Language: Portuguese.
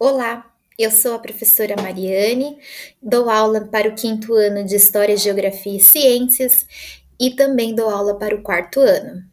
Olá, eu sou a professora Mariane, dou aula para o quinto ano de História, Geografia e Ciências e também dou aula para o quarto ano.